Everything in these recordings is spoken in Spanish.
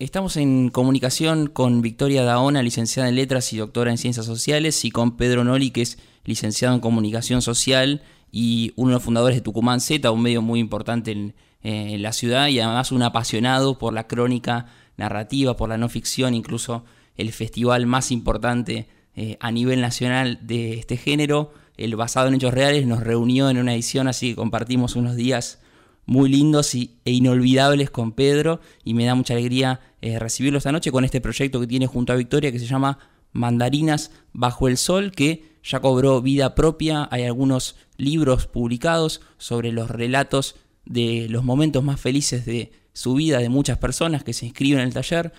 Estamos en comunicación con Victoria Daona, licenciada en Letras y doctora en Ciencias Sociales, y con Pedro Noli, que es licenciado en Comunicación Social y uno de los fundadores de Tucumán Z, un medio muy importante en, eh, la ciudad y además un apasionado por la crónica narrativa, por la no ficción, incluso el festival más importante eh, a nivel nacional de este género, el basado en hechos reales, nos reunió en una edición, así que compartimos unos días muy lindos y, e inolvidables con Pedro y me da mucha alegría eh, recibirlo esta noche con este proyecto que tiene junto a Victoria que se llama Mandarinas bajo el sol que ya cobró vida propia. Hay algunos libros publicados sobre los relatos de los momentos más felices de su vida de muchas personas que se inscriben en el taller.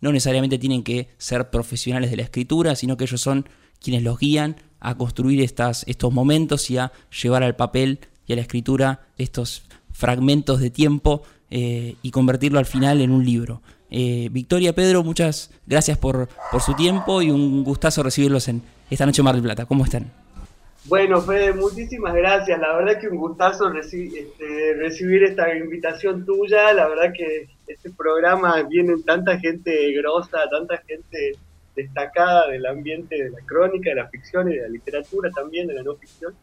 No necesariamente tienen que ser profesionales de la escritura, sino que ellos son quienes los guían a construir estas, estos momentos y a llevar al papel y a la escritura estos fragmentos de tiempo eh, y convertirlo al final en un libro. Eh, Victoria, Pedro, muchas gracias por, por su tiempo y un gustazo recibirlos en esta noche en Mar del Plata. ¿Cómo están? Bueno, Fede, muchísimas gracias. La verdad que un gustazo este, recibir esta invitación tuya. La verdad que este programa viene tanta gente grosa, tanta gente destacada del ambiente de la crónica, de la ficción y de la literatura también, de la no ficción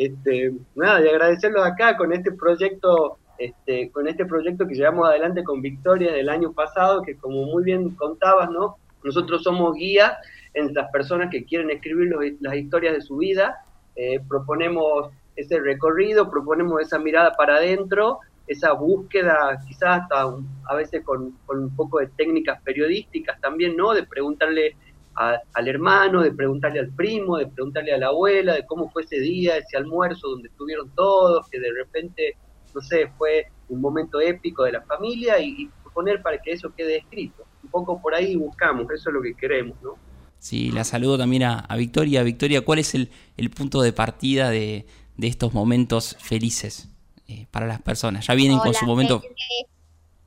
este, nada, y agradecerlos acá con este proyecto, este, con este proyecto que llevamos adelante con Victoria del año pasado, que como muy bien contabas, ¿no? Nosotros somos guía en las personas que quieren escribir las historias de su vida, eh, proponemos ese recorrido, proponemos esa mirada para adentro, esa búsqueda, quizás hasta a veces con, con, un poco de técnicas periodísticas también, ¿no? De preguntarle al hermano, de preguntarle al primo, de preguntarle a la abuela, de cómo fue ese día, ese almuerzo donde estuvieron todos, que de repente, no sé, fue un momento épico de la familia y, poner para que eso quede escrito. Un poco por ahí buscamos, eso es lo que queremos, ¿no? Sí, la saludo también a, Victoria. Victoria, ¿cuál es el, punto de partida de, estos momentos felices eh, para las personas? ¿Ya vienen con su momento...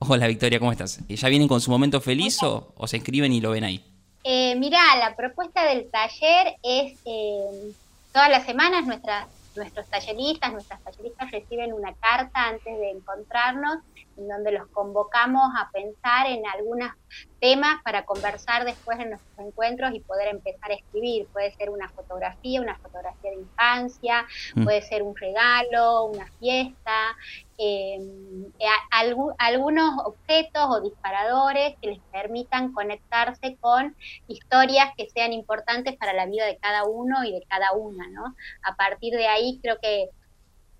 Hola Victoria, ¿cómo estás? ¿Ya vienen con su momento feliz o, o se inscriben y lo ven ahí? Eh, mirá, la propuesta del taller es eh, todas las semanas nuestras, nuestros talleristas, nuestras talleristas reciben una carta antes de encontrarnos en donde los convocamos a pensar en algunos temas para conversar después en nuestros encuentros y poder empezar a escribir. Puede ser una fotografía, una fotografía de infancia, mm. puede ser un regalo, una fiesta, eh, algunos objetos o disparadores que les permitan conectarse con historias que sean importantes para la vida de cada uno y de cada una, ¿no? A partir de ahí creo que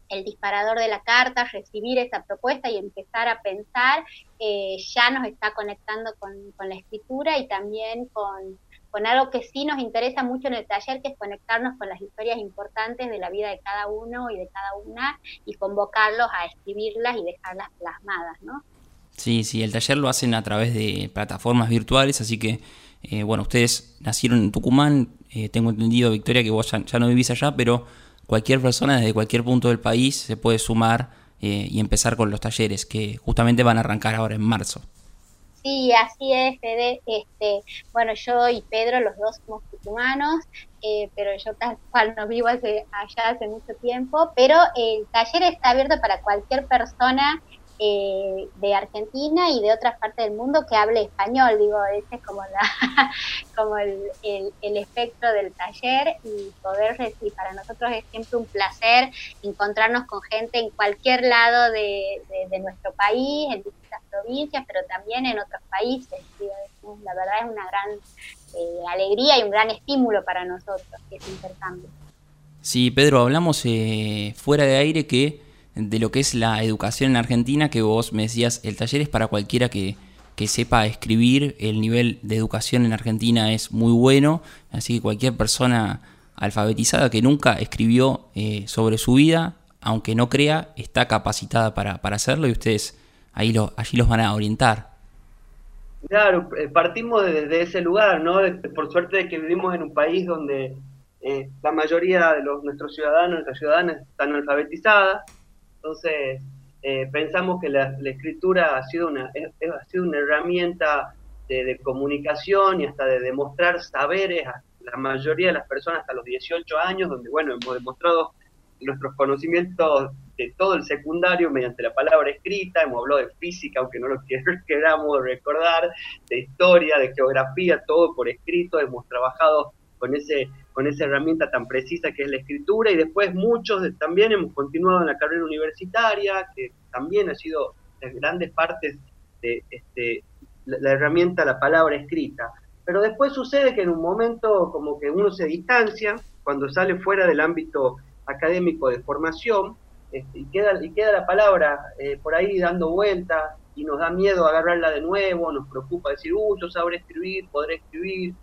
el disparador de la carta, recibir esa propuesta y empezar a pensar, eh, ya nos está conectando con, la escritura y también con, algo que sí nos interesa mucho en el taller, que es conectarnos con las historias importantes de la vida de cada uno y de cada una y convocarlos a escribirlas y dejarlas plasmadas, ¿no? Sí, sí, el taller lo hacen a través de plataformas virtuales, así que, eh, bueno, ustedes nacieron en Tucumán, eh, tengo entendido, Victoria, que vos ya no vivís allá, pero cualquier persona desde cualquier punto del país se puede sumar eh, y empezar con los talleres que justamente van a arrancar ahora en marzo. Sí, así es, Fede. Este, bueno, yo y Pedro, los dos somos tucumanos, eh, pero yo tal cual no vivo allá hace mucho tiempo, pero el taller está abierto para cualquier persona eh, de Argentina y de otras partes del mundo que hable español. Digo, ese es como, la, como el, el, efecto del taller y poder decir, para nosotros es siempre un placer encontrarnos con gente en cualquier lado de, nuestro país, en distintas provincias, pero también en otros países. la verdad es una gran eh, alegría y un gran estímulo para nosotros ese intercambio. Sí, Pedro, hablamos eh, fuera de aire que de lo que es la educación en Argentina, que vos me decías, el taller es para cualquiera que, sepa escribir, el nivel de educación en Argentina es muy bueno, así que cualquier persona alfabetizada que nunca escribió eh, sobre su vida, aunque no crea, está capacitada para, hacerlo y ustedes ahí lo, allí los van a orientar. Claro, eh, partimos desde ese lugar, ¿no? Por suerte que vivimos en un país donde eh, la mayoría de los, nuestros ciudadanos, nuestras ciudadanas están alfabetizadas, entonces, eh, pensamos que la, escritura ha sido una, ha sido una herramienta de, comunicación y hasta de demostrar saberes a la mayoría de las personas hasta los 18 años, donde, bueno, hemos demostrado nuestros conocimientos este, todo el secundario mediante la palabra escrita, hemos hablado de física, aunque no lo queramos recordar, de historia, de geografía, todo por escrito, hemos trabajado con, ese, con esa herramienta tan precisa que es la escritura y después muchos también hemos continuado en la carrera universitaria, que también ha sido en grandes partes de este, la herramienta, la palabra escrita. Pero después sucede que en un momento como que uno se distancia, cuando sale fuera del ámbito académico de formación, este, y, queda, y queda la palabra eh, por ahí dando vuelta y nos da miedo agarrarla de nuevo, nos preocupa decir, uh, yo sabré escribir, podré escribir.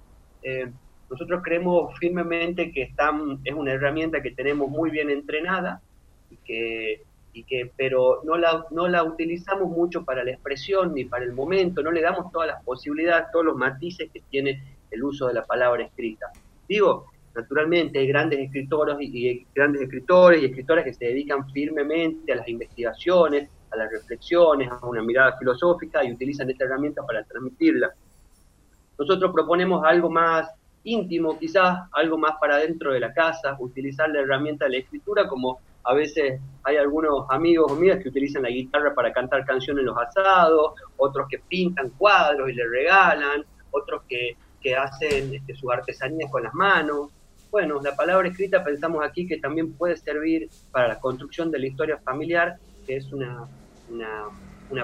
Eh, nosotros creemos firmemente que están, es una herramienta que tenemos muy bien entrenada y que y que, pero no la, no la utilizamos mucho para la expresión ni para el momento, no le damos todas las posibilidades, todos los matices que tiene el uso de la palabra escrita. Digo, naturalmente hay grandes escritores y, grandes escritores y escritoras que se dedican firmemente a las investigaciones, a las reflexiones, a una mirada filosófica y utilizan esta herramienta para transmitirla. Nosotros proponemos algo más íntimo, quizás algo más para dentro de la casa, utilizar la herramienta de la escritura como a veces hay algunos amigos amigas que utilizan la guitarra para cantar canciones en los asados, otros que pintan cuadros y le regalan, otros que, hacen este, sus artesanías con las manos. Bueno, la palabra escrita pensamos aquí que también puede servir para la construcción de la historia familiar, que es una,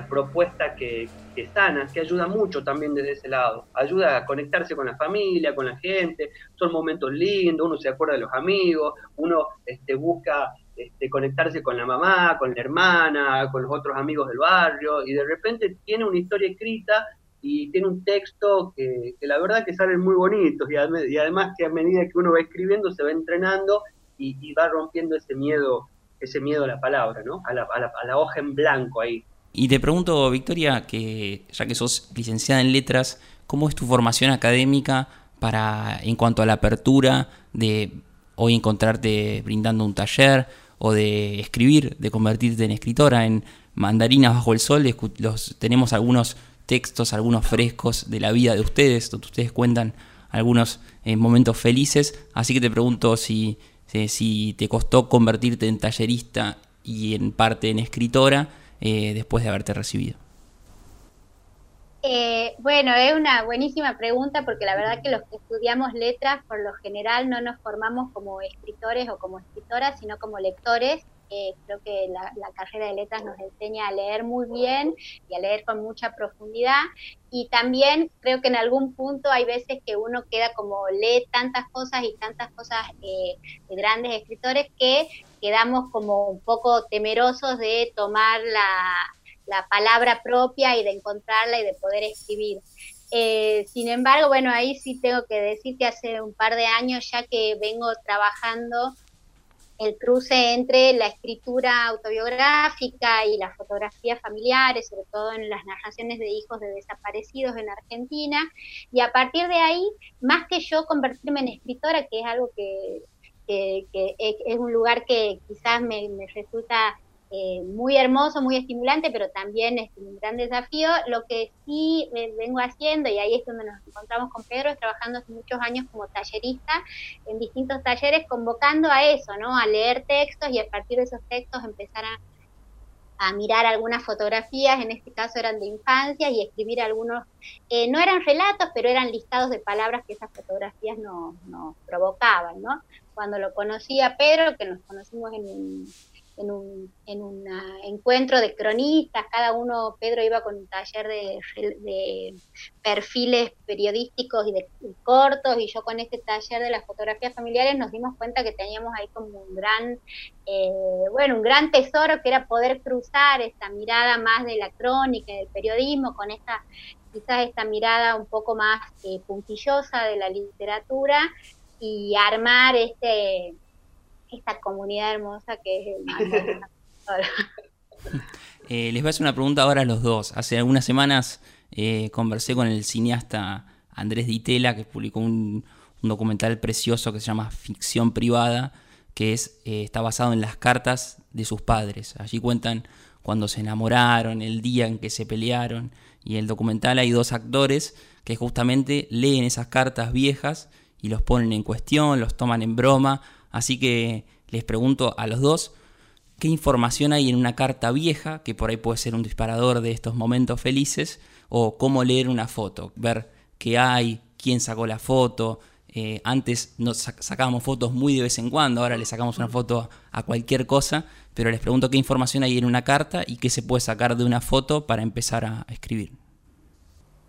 propuesta que, que, sana, que ayuda mucho también desde ese lado. Ayuda a conectarse con la familia, con la gente, son momentos lindos, uno se acuerda de los amigos, uno este, busca este, conectarse con la mamá, con la hermana, con los otros amigos del barrio, y de repente tiene una historia escrita y tiene un texto que, la verdad que salen muy bonitos, y, además que a medida que uno va escribiendo se va entrenando y, va rompiendo ese miedo, ese miedo a la palabra, ¿no? A la, a la hoja en blanco ahí. Y te pregunto, Victoria, que ya que sos licenciada en letras, ¿cómo es tu formación académica para en cuanto a la apertura de hoy encontrarte brindando un taller o de escribir, de convertirte en escritora. En Mandarinas bajo el sol tenemos algunos textos, algunos frescos de la vida de ustedes, donde ustedes cuentan algunos eh, momentos felices. Así que te pregunto si, si, te costó convertirte en tallerista y en parte en escritora eh, después de haberte recibido. Eh, bueno, es una buenísima pregunta porque la verdad que los que estudiamos letras por lo general no nos formamos como escritores o como escritoras, sino como lectores. Eh, creo que la, carrera de letras nos enseña a leer muy bien y a leer con mucha profundidad. Y también creo que en algún punto hay veces que uno queda como lee tantas cosas y tantas cosas eh, de grandes escritores que quedamos como un poco temerosos de tomar la, la palabra propia y de encontrarla y de poder escribir. Eh, sin embargo, bueno, ahí sí tengo que decir que hace un par de años ya que vengo trabajando el cruce entre la escritura autobiográfica y las fotografías familiares, sobre todo en las narraciones de hijos de desaparecidos en Argentina, y a partir de ahí, más que yo convertirme en escritora, que es algo que, es un lugar que quizás me resulta eh, muy hermoso, muy estimulante, pero también es un gran desafío. Lo que sí vengo haciendo, y ahí es donde nos encontramos con Pedro, es trabajando hace muchos años como tallerista en distintos talleres, convocando a eso, ¿no? A leer textos y a partir de esos textos empezar a, mirar algunas fotografías, en este caso eran de infancia, y escribir algunos, eh, no eran relatos, pero eran listados de palabras que esas fotografías nos, nos provocaban, ¿no? Cuando lo conocí a Pedro, que nos conocimos en en un, en un encuentro de cronistas, cada uno, Pedro iba con un taller de, de perfiles periodísticos y de cortos, y yo con este taller de las fotografías familiares nos dimos cuenta que teníamos ahí como un gran, eh, bueno, un gran tesoro que era poder cruzar esta mirada más de la crónica, del periodismo, con esta quizás esta mirada un poco más eh, puntillosa de la literatura y armar este esta comunidad hermosa que es el eh, Les voy a hacer una pregunta ahora a los dos. Hace algunas semanas eh, conversé con el cineasta Andrés Ditela, que publicó un, documental precioso que se llama Ficción Privada, que es, eh, está basado en las cartas de sus padres. Allí cuentan cuando se enamoraron, el día en que se pelearon. Y en el documental hay dos actores que justamente leen esas cartas viejas y los ponen en cuestión, los toman en broma Así que les pregunto a los dos, qué información hay en una carta vieja, que por ahí puede ser un disparador de estos momentos felices, o cómo leer una foto, ver qué hay, quién sacó la foto. Eh, antes nos sacábamos fotos muy de vez en cuando, ahora le sacamos una foto a cualquier cosa, pero les pregunto qué información hay en una carta y qué se puede sacar de una foto para empezar a escribir.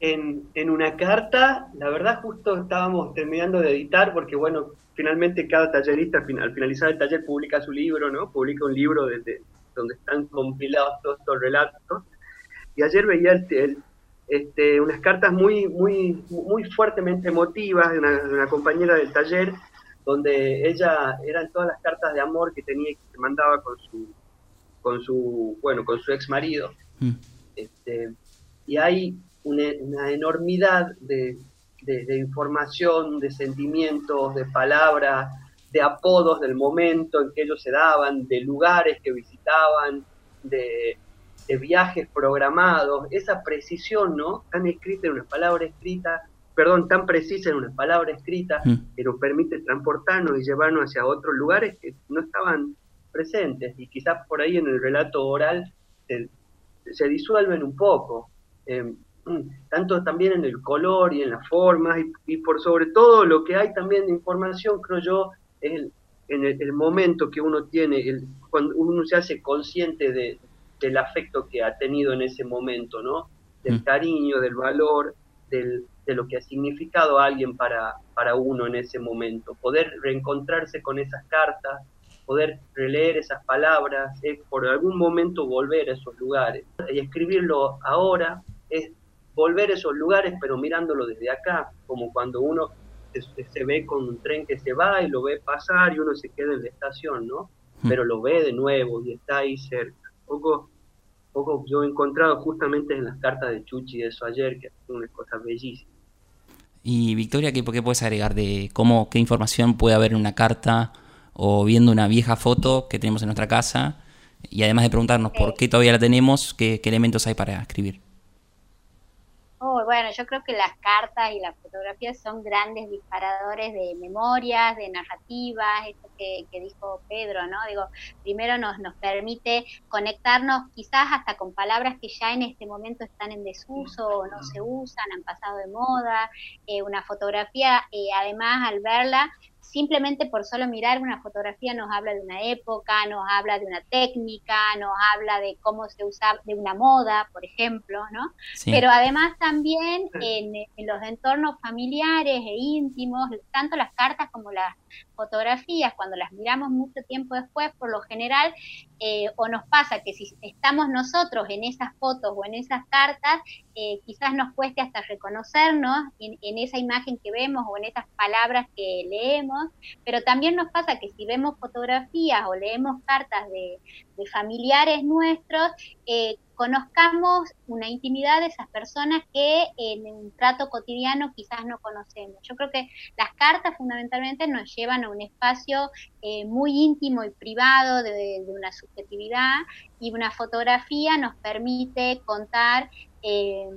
En, en una carta, la verdad justo estábamos terminando de editar porque bueno, finalmente cada tallerista al finalizar el taller publica su libro, ¿no? Publica un libro desde donde están compilados todos estos relatos. Y ayer veía el, este, unas cartas muy, muy, muy fuertemente emotivas de una, compañera del taller, donde ella eran todas las cartas de amor que tenía que mandaba con su, con su, bueno, con su ex marido. Mm. Este, y hay una enormidad de, de, información, de sentimientos, de palabras, de apodos del momento en que ellos se daban, de lugares que visitaban, de, viajes programados, esa precisión, ¿no? Tan escrita en una palabra escrita, perdón, tan precisa en una palabra escrita, mm. que nos permite transportarnos y llevarnos hacia otros lugares que no estaban presentes y quizás por ahí en el relato oral se, disuelven un poco. Em, tanto también en el color y en las formas, y, por sobre todo lo que hay también de información, creo yo, es en el, momento que uno tiene, el, cuando uno se hace consciente de, del afecto que ha tenido en ese momento, ¿no? Del mm. cariño, del valor, del, de lo que ha significado alguien para, para uno en ese momento. Poder reencontrarse con esas cartas, poder releer esas palabras, es por algún momento volver a esos lugares. Y escribirlo ahora es volver a esos lugares, pero mirándolo desde acá, como cuando uno se, ve con un tren que se va y lo ve pasar y uno se queda en la estación, ¿no? Hmm. Pero lo ve de nuevo y está ahí cerca. Poco, poco yo he encontrado justamente en las cartas de Chuchi eso ayer, que son unas cosas bellísimas. Y Victoria, ¿qué, ¿qué puedes agregar de cómo, qué información puede haber en una carta o viendo una vieja foto que tenemos en nuestra casa? Y además de preguntarnos por qué todavía la tenemos, qué elementos hay para escribir. Oh, bueno, yo creo que las cartas y las fotografías son grandes disparadores de memorias, de narrativas, esto que, dijo Pedro, ¿no? Digo, primero nos, nos permite conectarnos quizás hasta con palabras que ya en este momento están en desuso o no se usan, han pasado de moda. Eh, una fotografía, eh, además, al verla, simplemente por solo mirar una fotografía nos habla de una época, nos habla de una técnica, nos habla de cómo se usa de una moda, por ejemplo, ¿no? Pero además también en, en, los entornos familiares e íntimos, tanto las cartas como las fotografías, cuando las miramos mucho tiempo después, por lo general, eh, o nos pasa que si estamos nosotros en esas fotos o en esas cartas, eh, quizás nos cueste hasta reconocernos en, esa imagen que vemos o en esas palabras que leemos, pero también nos pasa que si vemos fotografías o leemos cartas de, familiares nuestros, eh, conozcamos una intimidad de esas personas que en un trato cotidiano quizás no conocemos. Yo creo que las cartas fundamentalmente nos llevan a un espacio eh, muy íntimo y privado de, una subjetividad y una fotografía nos permite contar eh,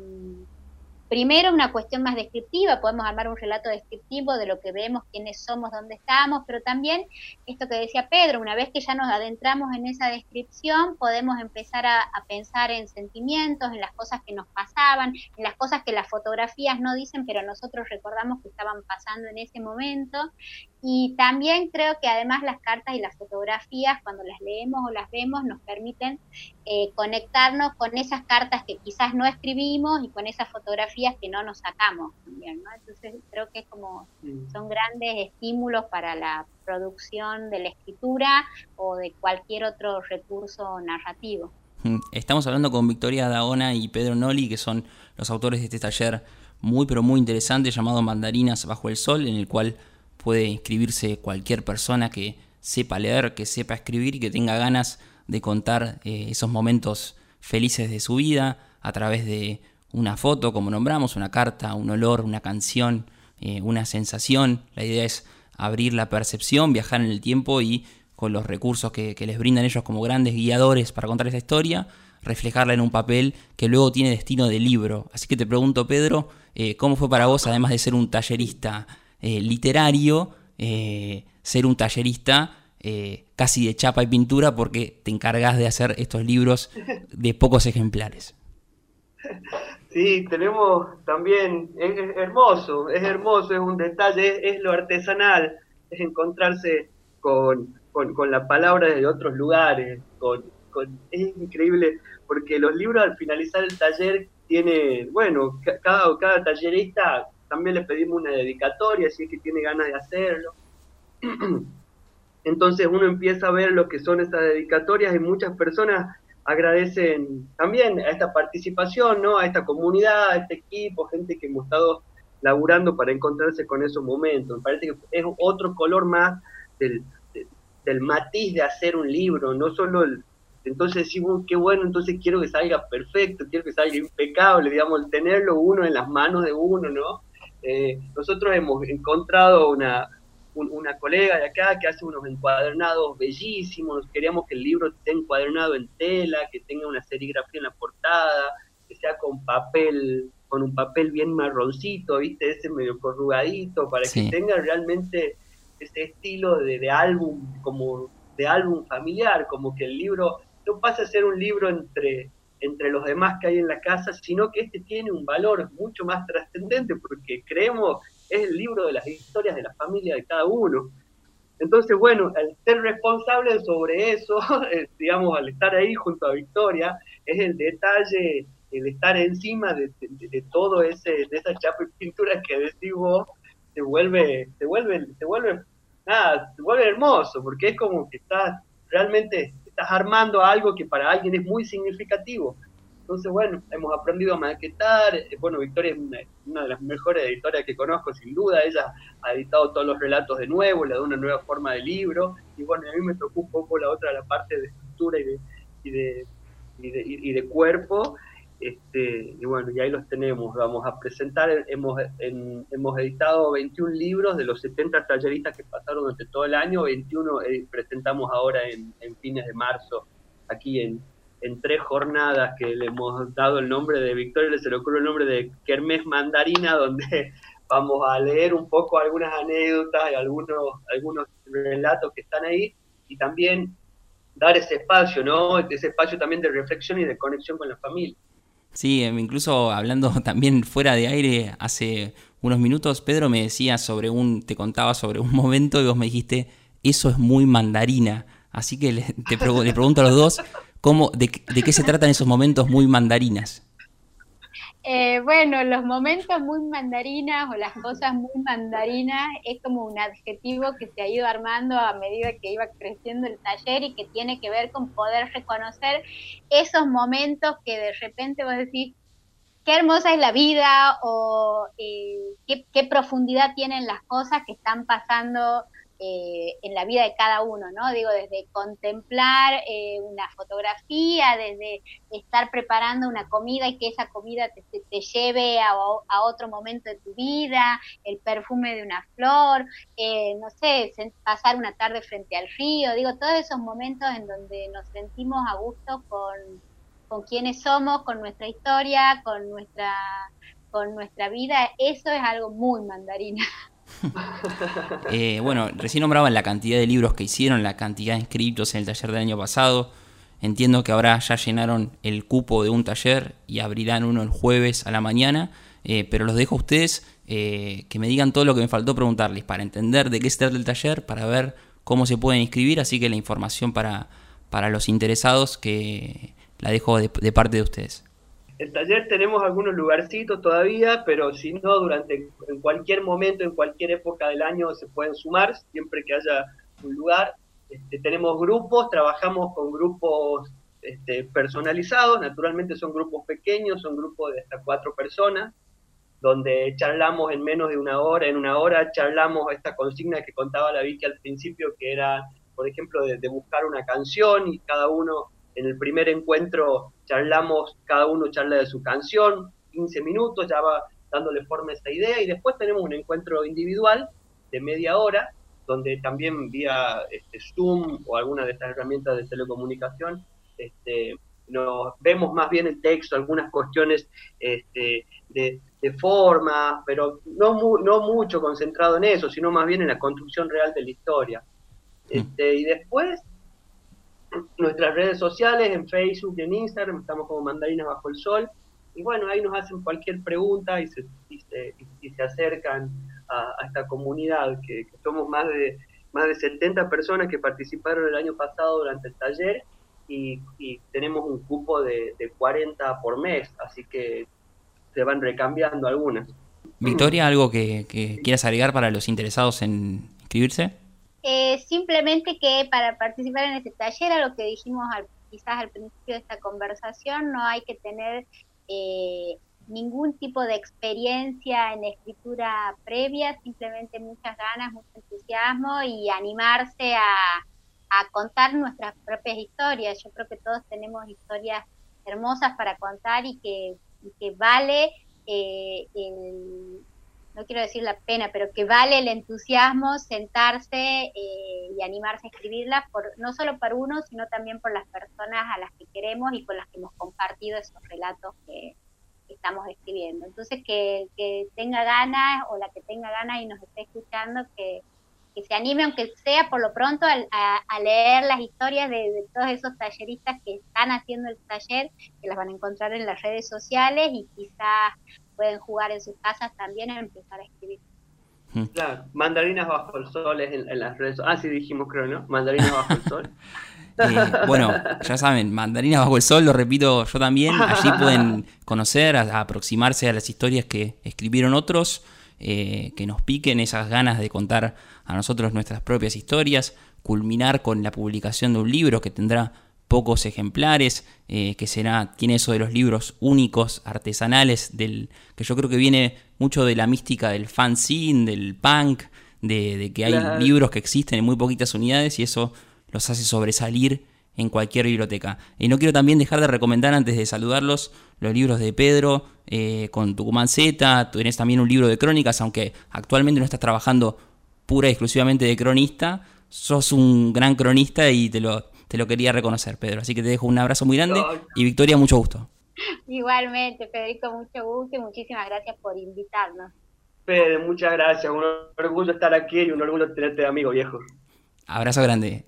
Primero, una cuestión más descriptiva, podemos armar un relato descriptivo de lo que vemos, quiénes somos, dónde estamos, pero también esto que decía Pedro, una vez que ya nos adentramos en esa descripción, podemos empezar a, pensar en sentimientos, en las cosas que nos pasaban, en las cosas que las fotografías no dicen, pero nosotros recordamos que estaban pasando en ese momento. Y también creo que además las cartas y las fotografías, cuando las leemos o las vemos, nos permiten eh, conectarnos con esas cartas que quizás no escribimos y con esas fotografías que no nos sacamos también, ¿no? Entonces creo que es como son grandes estímulos para la producción de la escritura o de cualquier otro recurso narrativo. Mm, estamos hablando con Victoria Daona y Pedro Noli, que son los autores de este taller muy pero muy interesante llamado Mandarinas bajo el sol, en el cual puede inscribirse cualquier persona que sepa leer, que sepa escribir y que tenga ganas de contar eh, esos momentos felices de su vida a través de una foto, como nombramos, una carta, un olor, una canción, eh, una sensación. La idea es abrir la percepción, viajar en el tiempo y con los recursos que, les brindan ellos como grandes guiadores para contar esa historia, reflejarla en un papel que luego tiene destino de libro. Así que te pregunto, Pedro, eh, ¿cómo fue para vos, además de ser un tallerista eh, literario, eh, ser un tallerista eh, casi de chapa y pintura porque te encargas de hacer estos libros de pocos ejemplares. Sí, tenemos también, es, hermoso, es hermoso, es un detalle, es, lo artesanal, es encontrarse con, con, la palabra de otros lugares, con, es increíble, porque los libros al finalizar el taller tiene, bueno, cada, cada tallerista también le pedimos una dedicatoria, si es que tiene ganas de hacerlo. Entonces uno empieza a ver lo que son estas dedicatorias y muchas personas agradecen también a esta participación, ¿no? A esta comunidad, a este equipo, gente que hemos estado laburando para encontrarse con esos momentos. Me parece que es otro color más del, del matiz de hacer un libro, no solo el... Entonces decimos, qué bueno, entonces quiero que salga perfecto, quiero que salga impecable, digamos, tenerlo uno en las manos de uno, ¿no? Eh, nosotros hemos encontrado una, una colega de acá que hace unos encuadernados bellísimos, queríamos que el libro esté encuadernado en tela, que tenga una serigrafía en la portada, que sea con papel, con un papel bien marroncito, viste, ese medio corrugadito, para que tenga realmente ese estilo de, de, álbum, como de álbum familiar, como que el libro no pase a ser un libro entre, entre los demás que hay en la casa, sino que este tiene un valor mucho más trascendente, porque creemos es el libro de las historias de la familia de cada uno. Entonces, bueno, al ser responsable sobre eso, eh, digamos, al estar ahí junto a Victoria, es el detalle, el estar encima de, todo ese, de esa chapa y pintura que decís vos, se vuelve, se vuelve, se vuelve, nada, se vuelve hermoso, porque es como que estás, realmente estás armando algo que para alguien es muy significativo. Entonces, bueno, hemos aprendido a maquetar. Eh, bueno, Victoria es una, de las mejores editoras que conozco, sin duda. Ella ha editado todos los relatos de nuevo, le da una nueva forma de libro. Y bueno, a mí me tocó un poco la otra, la parte de estructura y de, y de, y de, cuerpo. Este, y bueno, y ahí los tenemos. Vamos a presentar, hemos, hemos editado 21 libros de los 70 talleristas que pasaron durante todo el año, 21 eh, presentamos ahora en, en, fines de marzo aquí en, en tres jornadas que le hemos dado el nombre de Victoria, se le ocurre el nombre de Kermés Mandarina, donde vamos a leer un poco algunas anécdotas y algunos, algunos relatos que están ahí y también dar ese espacio, ¿no? Ese espacio también de reflexión y de conexión con la familia. Sí, em, incluso hablando también fuera de aire, hace unos minutos Pedro me decía sobre un, te contaba sobre un momento y vos me dijiste, eso es muy mandarina. Así que le, te le pregunto a los dos, ¿Cómo, de, qué se tratan esos momentos muy mandarinas? Eh, bueno, los momentos muy mandarinas o las cosas muy mandarinas es como un adjetivo que se ha ido armando a medida que iba creciendo el taller y que tiene que ver con poder reconocer esos momentos que de repente vos decís, qué hermosa es la vida o eh, qué, qué profundidad tienen las cosas que están pasando eh, en la vida de cada uno, ¿no? Digo, desde contemplar eh, una fotografía, desde estar preparando una comida y que esa comida te, lleve a, otro momento de tu vida, el perfume de una flor, eh, no sé, pasar una tarde frente al río, digo, todos esos momentos en donde nos sentimos a gusto con, con quienes somos, con nuestra historia, con nuestra, con nuestra vida, eso es algo muy mandarina. Eh, bueno, recién nombraban la cantidad de libros que hicieron, la cantidad de inscritos en el taller del año pasado. Entiendo que ahora ya llenaron el cupo de un taller y abrirán uno el jueves a la mañana. Eh, pero los dejo a ustedes eh, que me digan todo lo que me faltó preguntarles para entender de qué se trata el taller, para ver cómo se pueden inscribir. Así que la información para, para los interesados que la dejo de parte de ustedes. El taller tenemos algunos lugarcitos todavía, pero si no, durante en cualquier momento, en cualquier época del año se pueden sumar, siempre que haya un lugar. Este, tenemos grupos, trabajamos con grupos este, personalizados, naturalmente son grupos pequeños, son grupos de hasta cuatro personas, donde charlamos en menos de una hora, en una hora charlamos esta consigna que contaba la Vicky al principio, que era, por ejemplo, de buscar una canción y cada uno en el primer encuentro charlamos, cada uno charla de su canción, 15 minutos, ya va dándole forma a esa idea, y después tenemos un encuentro individual de media hora, donde también vía este, Zoom o alguna de estas herramientas de telecomunicación, este, nos vemos más bien el texto, algunas cuestiones este, de, de, forma, pero no, no mucho concentrado en eso, sino más bien en la construcción real de la historia. Este, y después, nuestras redes sociales, en Facebook y en Instagram, estamos como Mandarinas Bajo el Sol. Y bueno, ahí nos hacen cualquier pregunta y se, y se, acercan a, esta comunidad, que, somos más de, más de 70 personas que participaron el año pasado durante el taller y, tenemos un cupo de, de 40 por mes, así que se van recambiando algunas. Victoria, ¿algo que, quieras agregar para los interesados en inscribirse? Eh, simplemente que para participar en este taller, a lo que dijimos quizás al principio de esta conversación, no hay que tener eh, ningún tipo de experiencia en escritura previa, simplemente muchas ganas, mucho entusiasmo y animarse a, contar nuestras propias historias. Yo creo que todos tenemos historias hermosas para contar y que, que vale eh, no quiero decir la pena, pero que vale el entusiasmo sentarse eh, y animarse a escribirlas, por, no solo por uno, sino también por las personas a las que queremos y con las que hemos compartido esos relatos que, estamos escribiendo. Entonces, que, tenga ganas o la que tenga ganas y nos esté escuchando, que, se anime, aunque sea por lo pronto, a, leer las historias de, todos esos talleristas que están haciendo el taller, que las van a encontrar en las redes sociales y quizás pueden jugar en sus casas también a empezar a escribir. Claro, mandarinas bajo el sol es en, las redes Ah, sí dijimos, creo, ¿no? Mandarinas bajo el sol. Eh, bueno, ya saben, Mandarinas bajo el sol, lo repito yo también. Allí pueden conocer, aproximarse a las historias que escribieron otros, eh, que nos piquen esas ganas de contar a nosotros nuestras propias historias, culminar con la publicación de un libro que tendrá pocos ejemplares, eh, que será, tiene eso de los libros únicos, artesanales, del, que yo creo que viene mucho de la mística del fanzine, del punk, de, que hay libros que existen en muy poquitas unidades y eso los hace sobresalir en cualquier biblioteca. Y no quiero también dejar de recomendar antes de saludarlos los libros de Pedro eh, con Tucumán Z, tenés también un libro de crónicas, aunque actualmente no estás trabajando pura y exclusivamente de cronista, sos un gran cronista y te lo, te lo quería reconocer, Pedro. Así que te dejo un abrazo muy grande y Victoria, mucho gusto. Igualmente, Federico, mucho gusto y muchísimas gracias por invitarnos. Pedro, muchas gracias. Un orgullo estar aquí y un orgullo tenerte de amigo, viejo. Abrazo grande.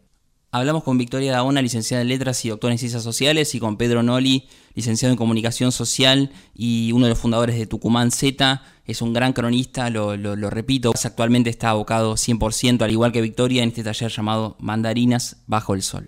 Hablamos con Victoria Daona, licenciada en Letras y doctora en Ciencias Sociales, y con Pedro Noli, licenciado en Comunicación Social y uno de los fundadores de Tucumán Z. Es un gran cronista, lo, lo repito, actualmente está abocado 100%, al igual que Victoria, en este taller llamado Mandarinas bajo el Sol.